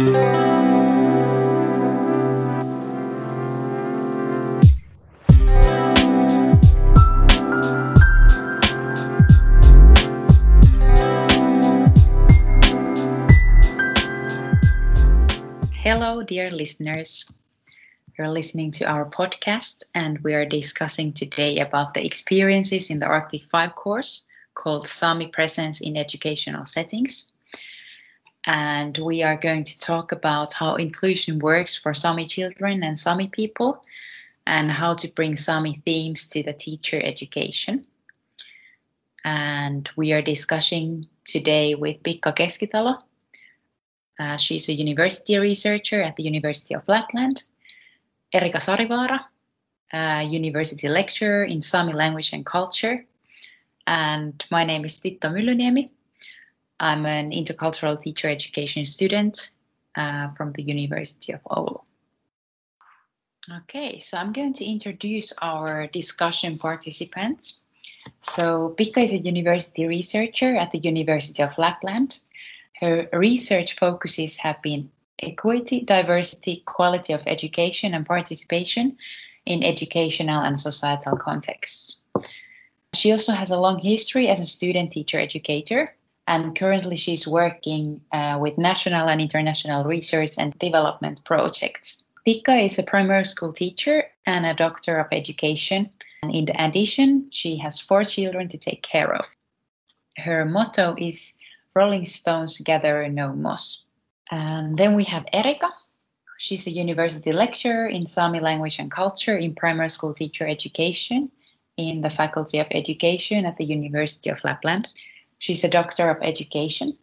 Hello, dear listeners. You're listening to our podcast, and we are discussing today about the experiences in the Arctic 5 course called Sami Presence in Educational Settings. And we are going to talk about how inclusion works for Sami children and Sami people, and how to bring Sami themes to the teacher education. And we are discussing today with Pigga Keskitalo. Uh, she's a university researcher at the University of Lapland Erika Sarivaara, a university lecturer in Sami language and culture. And my name is Titta Myllyniemi. I'm an intercultural teacher education student uh, from the University of Oulu. Okay, so I'm going to introduce our discussion participants. So Pigga is a university researcher at the University of Lapland. Her research focuses have been equity, diversity, quality of education, and participation in educational and societal contexts. She also has a long history as a student teacher educator, and currently she's working uh, with national and international research and development projects. Pigga is a primary school teacher and a doctor of education. And in addition, she has four children to take care of. Her motto is Rolling Stones Gather No Moss. And then we have Erika. She's a university lecturer in Sami language and culture in primary school teacher education in the Faculty of Education at the University of Lapland. She's a doctor of education.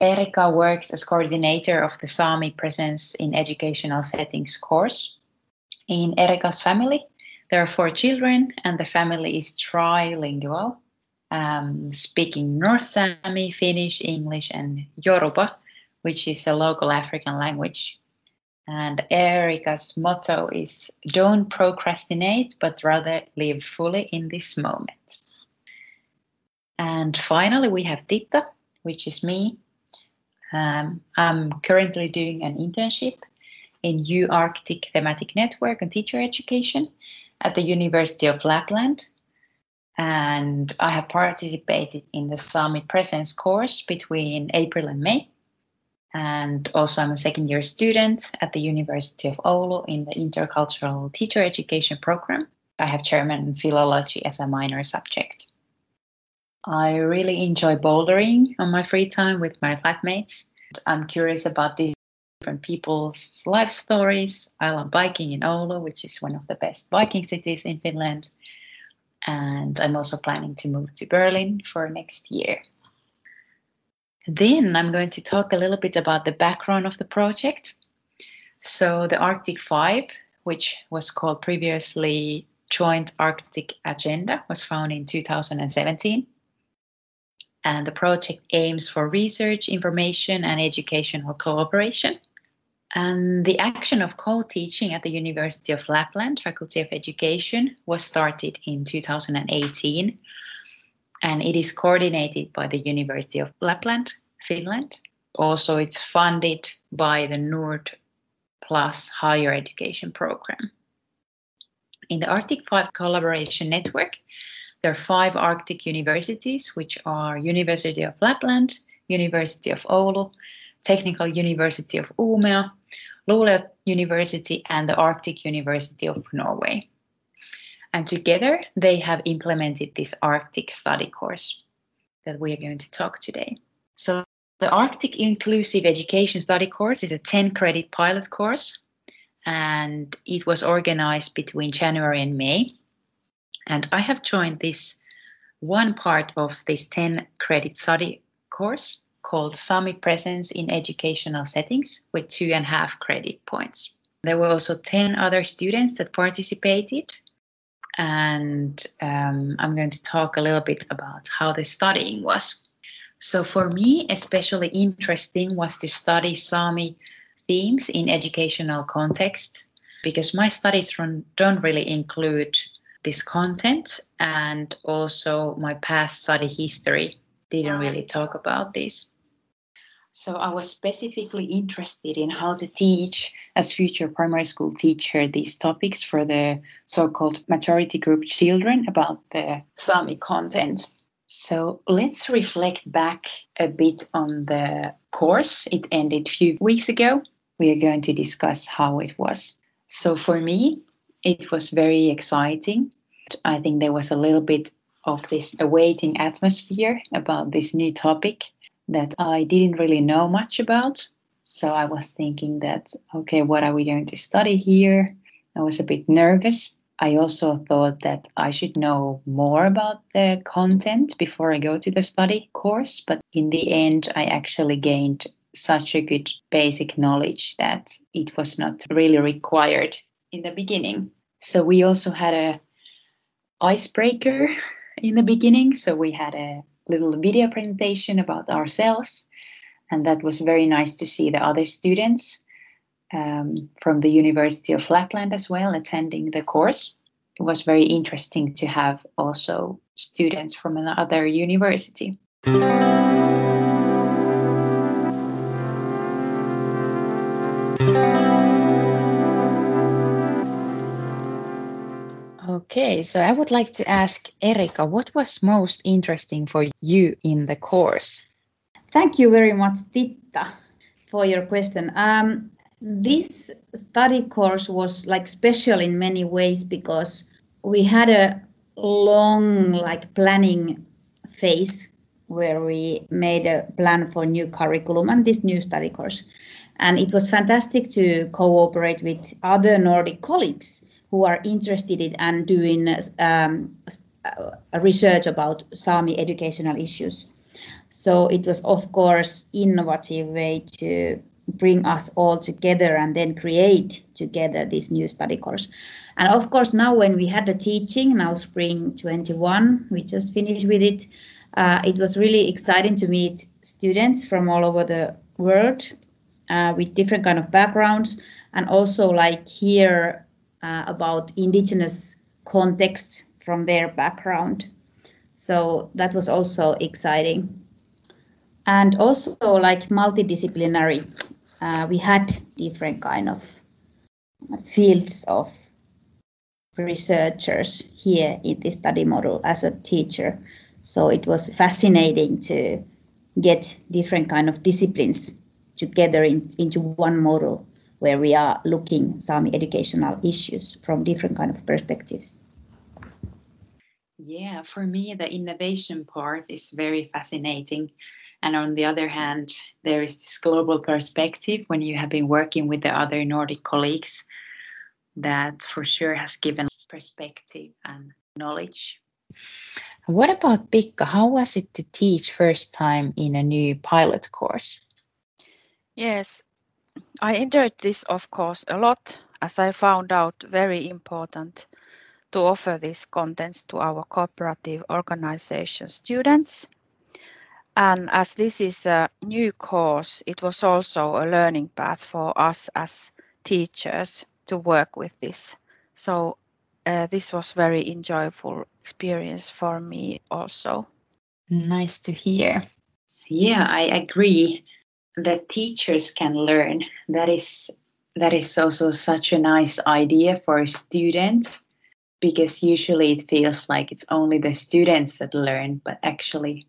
Erika works as coordinator of the Sami Presence in Educational Settings course. In Erika's family, there are four children, and the family is trilingual, um, speaking North Sami, Finnish, English, and Yoruba which is a local African language. And Erika's motto is don't procrastinate, but rather live fully in this moment. And finally, we have Titta, which is me. Um, I'm currently doing an internship in UArctic Thematic Network and Teacher Education at the University of Lapland. And I have participated in the Sami Presence course between April and May and also I'm a second year student at the University of Oulu in the Intercultural Teacher Education program. I have German philology as a minor subject. I really enjoy bouldering on my free time with my flatmates. I'm curious about different people's life stories. I love biking in Oulu, which is one of the best biking cities in Finland. And I'm also planning to move to Berlin for next year. Then I'm going to talk a little bit about the background of the project. So, the Arctic Five, which was called previously Joint Arctic Agenda, was founded in 2017. And the project aims for research, information, and educational cooperation. And the action of co teaching at the University of Lapland Faculty of Education was started in 2018 and it is coordinated by the University of Lapland, Finland. Also, it's funded by the Nord Plus higher education program. In the Arctic 5 collaboration network, there are five Arctic universities, which are University of Lapland, University of Oulu, Technical University of Umeå, Luleå University, and the Arctic University of Norway. And together they have implemented this Arctic study course that we are going to talk today. So the Arctic Inclusive Education Study course is a 10 credit pilot course and it was organized between January and May. And I have joined this one part of this 10 credit study course called Sami Presence in Educational Settings with two and a half credit points. There were also 10 other students that participated and um, I'm going to talk a little bit about how the studying was. So, for me, especially interesting was to study Sami themes in educational context because my studies don't really include this content, and also my past study history didn't really talk about this. So I was specifically interested in how to teach as future primary school teacher these topics for the so-called majority group children about the Sami content. So let's reflect back a bit on the course. It ended a few weeks ago. We are going to discuss how it was. So for me, it was very exciting. I think there was a little bit of this awaiting atmosphere about this new topic that I didn't really know much about. So I was thinking that, okay, what are we going to study here? I was a bit nervous. I also thought that I should know more about the content before I go to the study course. But in the end, I actually gained such a good basic knowledge that it was not really required in the beginning. So we also had a icebreaker in the beginning. So we had a little video presentation about ourselves. And that was very nice to see the other students um, from the University of Lapland as well attending the course. It was very interesting to have also students from another university. Okay, so I would like to ask Erika, what was most interesting for you in the course? Thank you very much, Titta, for your question. Um, this study course was like special in many ways because we had a long like planning phase where we made a plan for new curriculum and this new study course and it was fantastic to cooperate with other nordic colleagues who are interested in and doing um, research about Sami educational issues. So it was, of course, innovative way to bring us all together and then create together this new study course. And of course, now when we had the teaching, now spring 21, we just finished with it. Uh, it was really exciting to meet students from all over the world uh, with different kind of backgrounds and also like hear uh, about indigenous context from their background. So that was also exciting. And also like multidisciplinary, uh, we had different kind of fields of researchers here in the study model as a teacher. So it was fascinating to get different kind of disciplines together in, into one model where we are looking some educational issues from different kind of perspectives. Yeah, for me, the innovation part is very fascinating. And on the other hand, there is this global perspective when you have been working with the other Nordic colleagues that for sure has given us perspective and knowledge. What about Pigga? How was it to teach first time in a new pilot course? Yes, I enjoyed this, of course, a lot as I found out very important to offer these contents to our cooperative organization students. And as this is a new course, it was also a learning path for us as teachers to work with this. So uh, this was very enjoyable experience for me also. Nice to hear. Yeah, I agree that teachers can learn. That is that is also such a nice idea for students because usually it feels like it's only the students that learn but actually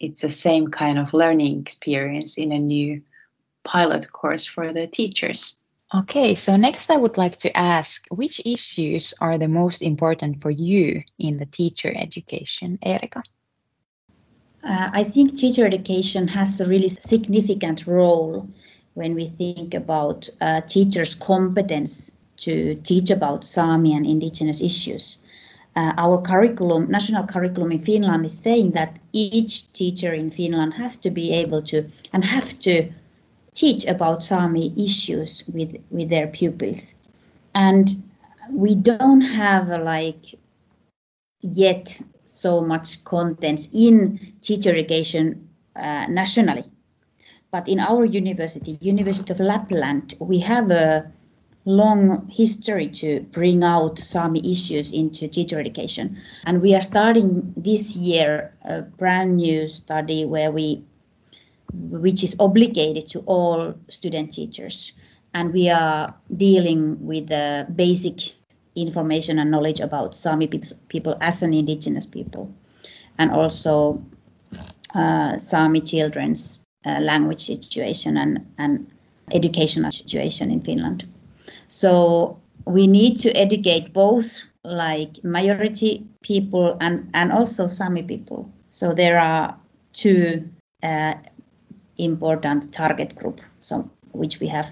it's the same kind of learning experience in a new pilot course for the teachers. Okay so next i would like to ask which issues are the most important for you in the teacher education erika uh, I think teacher education has a really significant role when we think about uh, teachers' competence to teach about Sami and indigenous issues. Uh, our curriculum, national curriculum in Finland, is saying that each teacher in Finland has to be able to and have to teach about Sami issues with with their pupils, and we don't have a, like yet so much contents in teacher education uh, nationally. But in our university, University of Lapland, we have a long history to bring out Sami issues into teacher education. And we are starting this year a brand new study where we which is obligated to all student teachers. And we are dealing with the basic information and knowledge about Sami people as an indigenous people, and also uh, Sami children's uh, language situation and, and educational situation in Finland. So we need to educate both like majority people and, and also Sami people. So there are two uh, important target group so which we have.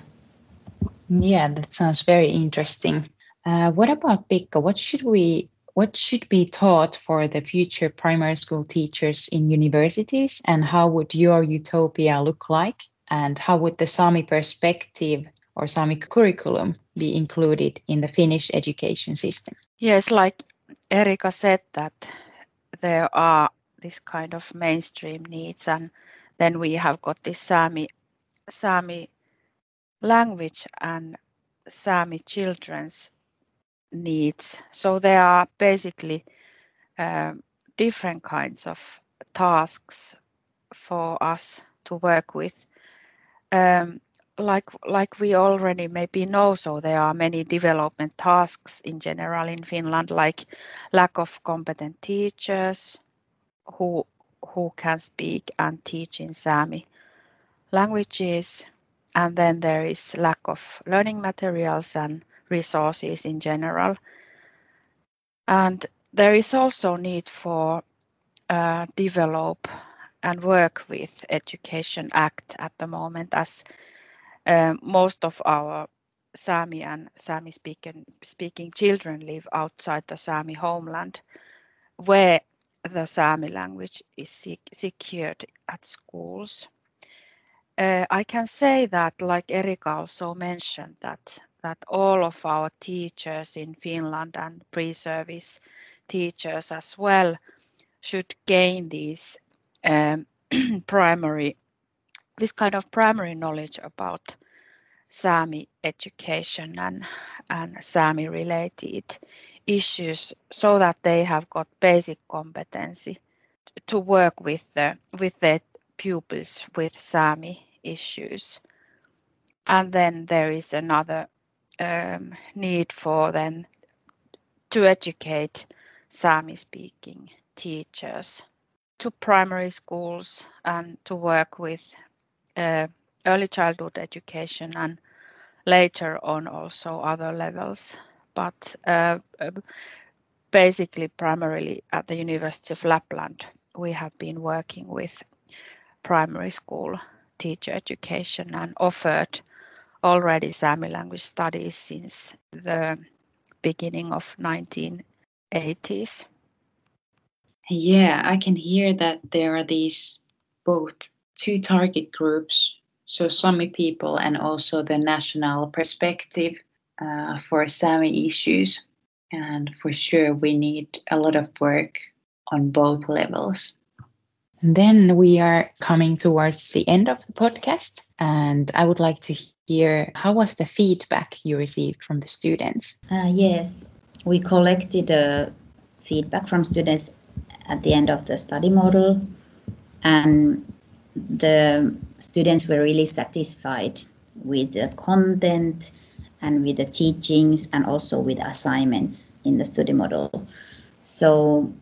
Yeah, that sounds very interesting. Uh, what about Pigga? What should we what should be taught for the future primary school teachers in universities and how would your utopia look like and how would the Sami perspective or Sami curriculum be included in the Finnish education system? Yes, like Erika said that there are this kind of mainstream needs and then we have got this Sami, Sami language and Sami children's needs. So there are basically uh, different kinds of tasks for us to work with. Um, like like we already maybe know, so there are many development tasks in general in Finland, like lack of competent teachers who who can speak and teach in Sami languages, and then there is lack of learning materials and resources in general. And there is also need for uh, develop and work with Education Act at the moment as uh, most of our Sami and Sami speaking, speaking children live outside the Sami homeland where the Sami language is sec secured at schools. Uh, I can say that, like Erika also mentioned, that that all of our teachers in Finland and pre-service teachers as well should gain these um, primary, this kind of primary knowledge about Sami education and, and Sami related issues so that they have got basic competency to work with the with their pupils with Sami issues. And then there is another um, need for them to educate Sami speaking teachers to primary schools and to work with uh, early childhood education and later on also other levels. But uh, basically, primarily at the University of Lapland, we have been working with primary school teacher education and offered already Sami language studies since the beginning of 1980s. Yeah, I can hear that there are these both two target groups, so Sami people and also the national perspective uh, for Sami issues. And for sure, we need a lot of work on both levels. then we are coming towards the end of the podcast, and I would like to hear how was the feedback you received from the students? Uh, yes, we collected uh, feedback from students at the end of the study model, and the students were really satisfied with the content and with the teachings and also with assignments in the study model. So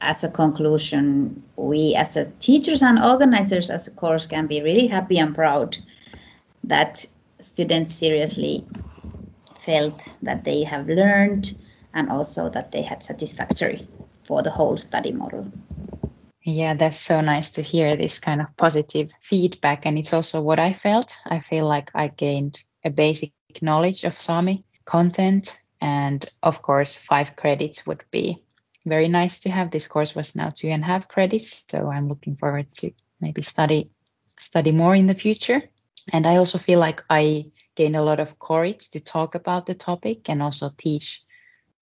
as a conclusion, we as a teachers and organizers as a course can be really happy and proud that students seriously felt that they have learned and also that they had satisfactory for the whole study model. Yeah, that's so nice to hear this kind of positive feedback. And it's also what I felt. I feel like I gained a basic knowledge of Sami content. And of course, five credits would be very nice to have. This course was now two and a half credits. So I'm looking forward to maybe study study more in the future. And I also feel like I gain a lot of courage to talk about the topic and also teach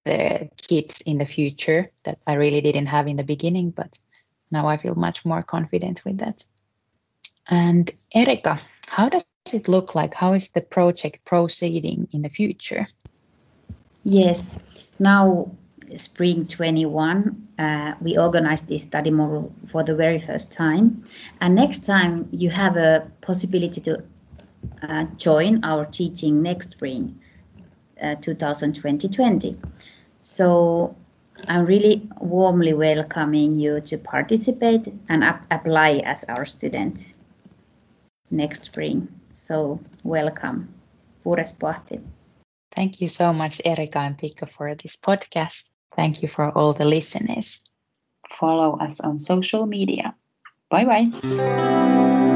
the kids in the future that I really didn't have in the beginning, but now I feel much more confident with that. And Erika, how does it look like? How is the project proceeding in the future? Yes, now spring 21, uh, we organized this study model for the very first time. And next time you have a possibility to uh, join our teaching next spring, uh, 2020. So I'm really warmly welcoming you to participate and ap- apply as our students next spring. So welcome. Thank you so much, Erika and Pigga, for this podcast. Thank you for all the listeners. Follow us on social media. Bye bye.